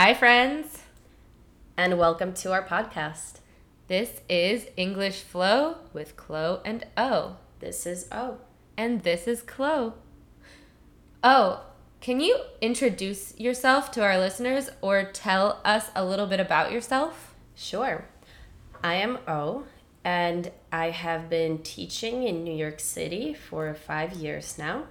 Hi, friends. And welcome to our podcast. This is English Flow with Chloe and O. This is O. And this is Chloe. Oh, can you introduce yourself to our listeners or tell us a little bit about yourself? Sure. I am O, and I have been teaching in New York City for five years now.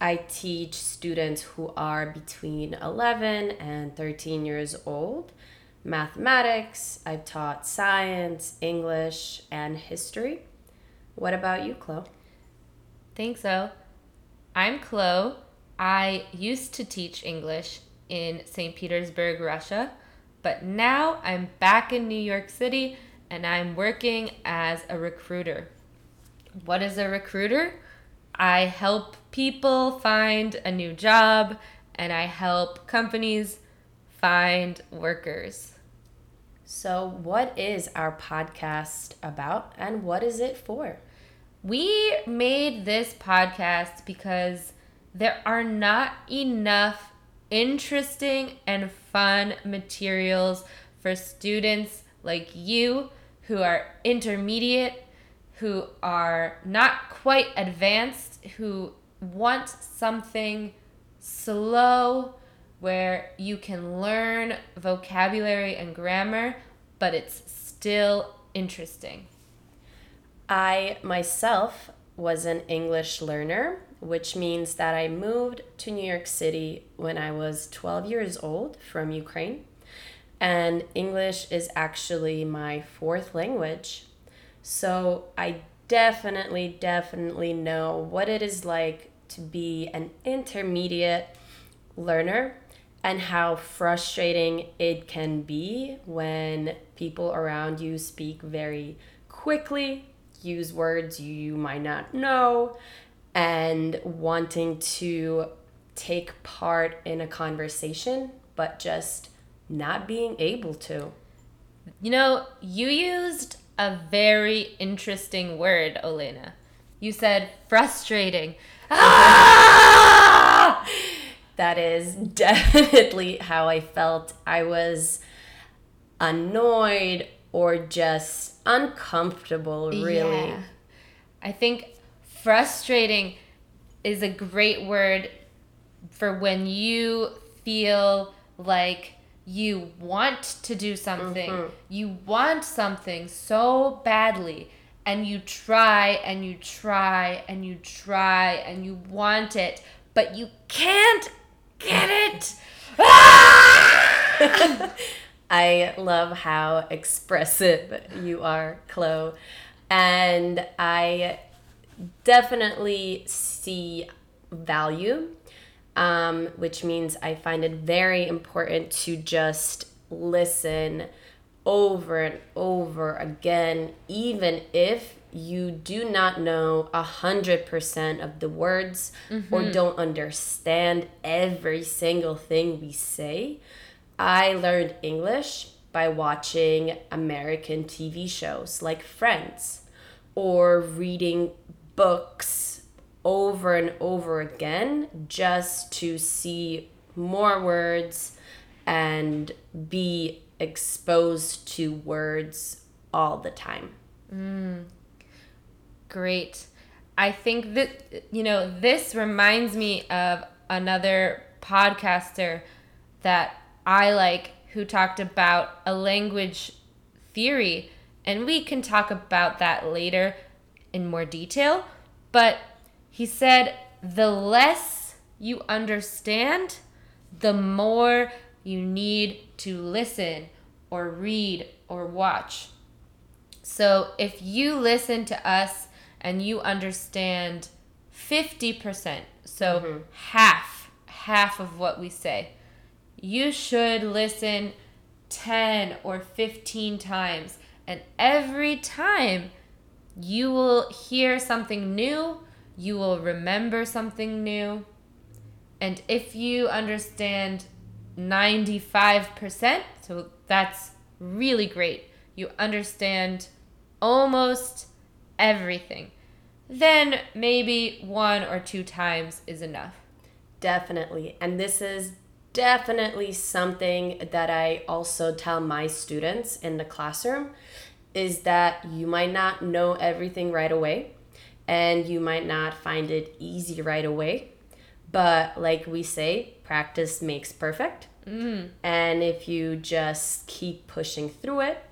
I teach students who are between 11 and 13 years old mathematics, I've taught science, English, and history. What about you, Chloe? Thanks, O. I'm Chloe. I used to teach English in St. Petersburg, Russia, but now I'm back in New York City and I'm working as a recruiter. What is a recruiter? I help people find a new job and I help companies find workers. So, what is our podcast about and what is it for? We made this podcast because there are not enough interesting and fun materials for students like you who are intermediate, who are not quite advanced, who want something slow where you can learn vocabulary and grammar, but it's still interesting. I myself was an English learner, which means that I moved to New York City when I was 12 years old from Ukraine. And English is actually my fourth language. So I definitely, definitely know what it is like to be an intermediate learner and how frustrating it can be when people around you speak very quickly, use words you might not know, and wanting to take part in a conversation, but just not being able to. You know, you used a very interesting word, Olena. You said frustrating. Ah! that is definitely how I felt. I was annoyed or just uncomfortable, really. Yeah. I think frustrating is a great word for when you feel like you want to do something, mm-hmm. you want something so badly, and you try and you try and you try and you want it, but you can't Get it! I love how expressive you are, Chloe. And I definitely see value, um, which means I find it very important to just listen over and over again, even if you do not know a hundred percent of the words mm-hmm. or don't understand every single thing we say. I learned English by watching American TV shows like Friends or reading books over and over again just to see more words and be exposed to words all the time. Mm, Great. I think that, you know, this reminds me of another podcaster that I like who talked about a language theory. And we can talk about that later in more detail. But he said the less you understand, the more you need to listen or read or watch. So if you listen to us and you understand 50%, so mm-hmm. half, half of what we say, you should listen 10 or 15 times. And every time you will hear something new, you will remember something new. And if you understand 95%, so that's really great, you understand almost everything, then maybe one or two times is enough. Definitely. And this is definitely something that I also tell my students in the classroom is that you might not know everything right away and you might not find it easy right away. But like we say, practice makes perfect. Mm. And if you just keep pushing through it,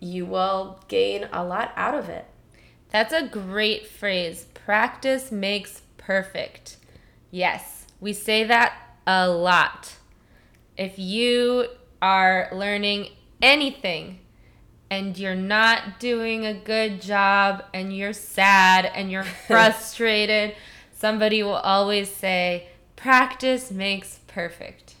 you will gain a lot out of it. That's a great phrase. Practice makes perfect. Yes, we say that a lot. If you are learning anything and you're not doing a good job and you're sad and you're frustrated, somebody will always say, practice makes perfect.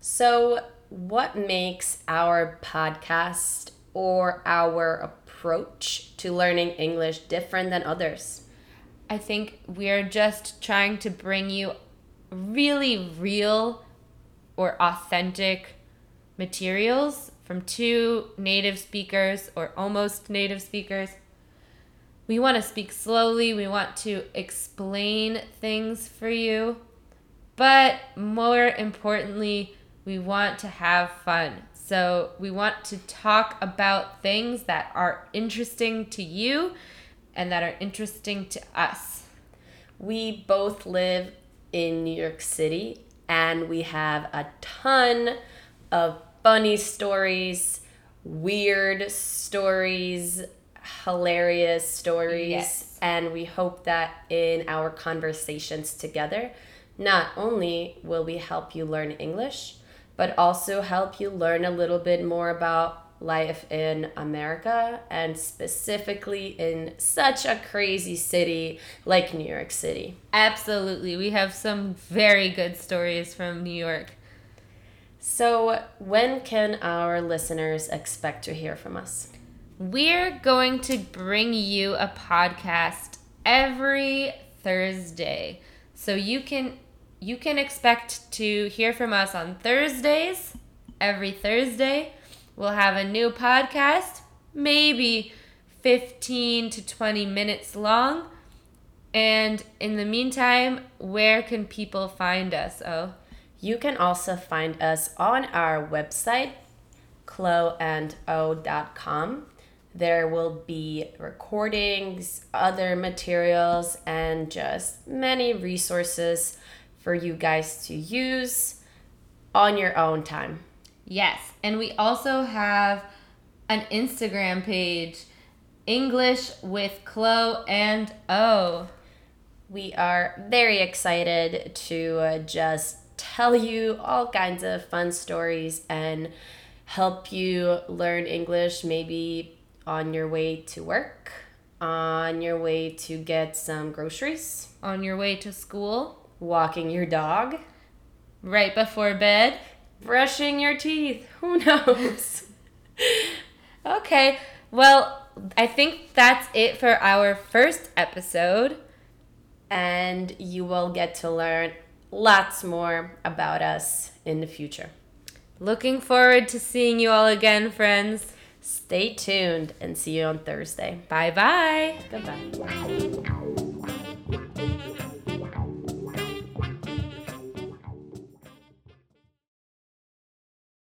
So, what makes our podcast or our approach to learning English different than others? I think we're just trying to bring you really real or authentic materials from two native speakers or almost native speakers. We want to speak slowly, we want to explain things for you, but more importantly, we want to have fun. So, we want to talk about things that are interesting to you and that are interesting to us. We both live in New York City and we have a ton of funny stories, weird stories, hilarious stories, Yes. and we hope that in our conversations together, not only will we help you learn English, but also help you learn a little bit more about life in America and specifically in such a crazy city like New York City. Absolutely. We have some very good stories from New York. So, when can our listeners expect to hear from us? We're going to bring you a podcast every Thursday. So you can you can expect to hear from us on Thursdays. Every Thursday, we'll have a new podcast, maybe 15 to 20 minutes long. And in the meantime, where can people find us? Oh, You can also find us on our website, chloeando.com. There will be recordings, other materials, and just many resources for you guys to use on your own time. Yes, and we also have an Instagram page, English with Chloe and O. We are very excited to uh, just tell you all kinds of fun stories and help you learn English maybe on your way to work, on your way to get some groceries, On your way to school, walking your dog, right before bed. brushing your teeth. Who knows? Okay, well, I think that's it for our first episode. and you will get to learn lots more about us in the future. Looking forward to seeing you all again, friends. Stay tuned and see you on Thursday. Bye bye. Goodbye.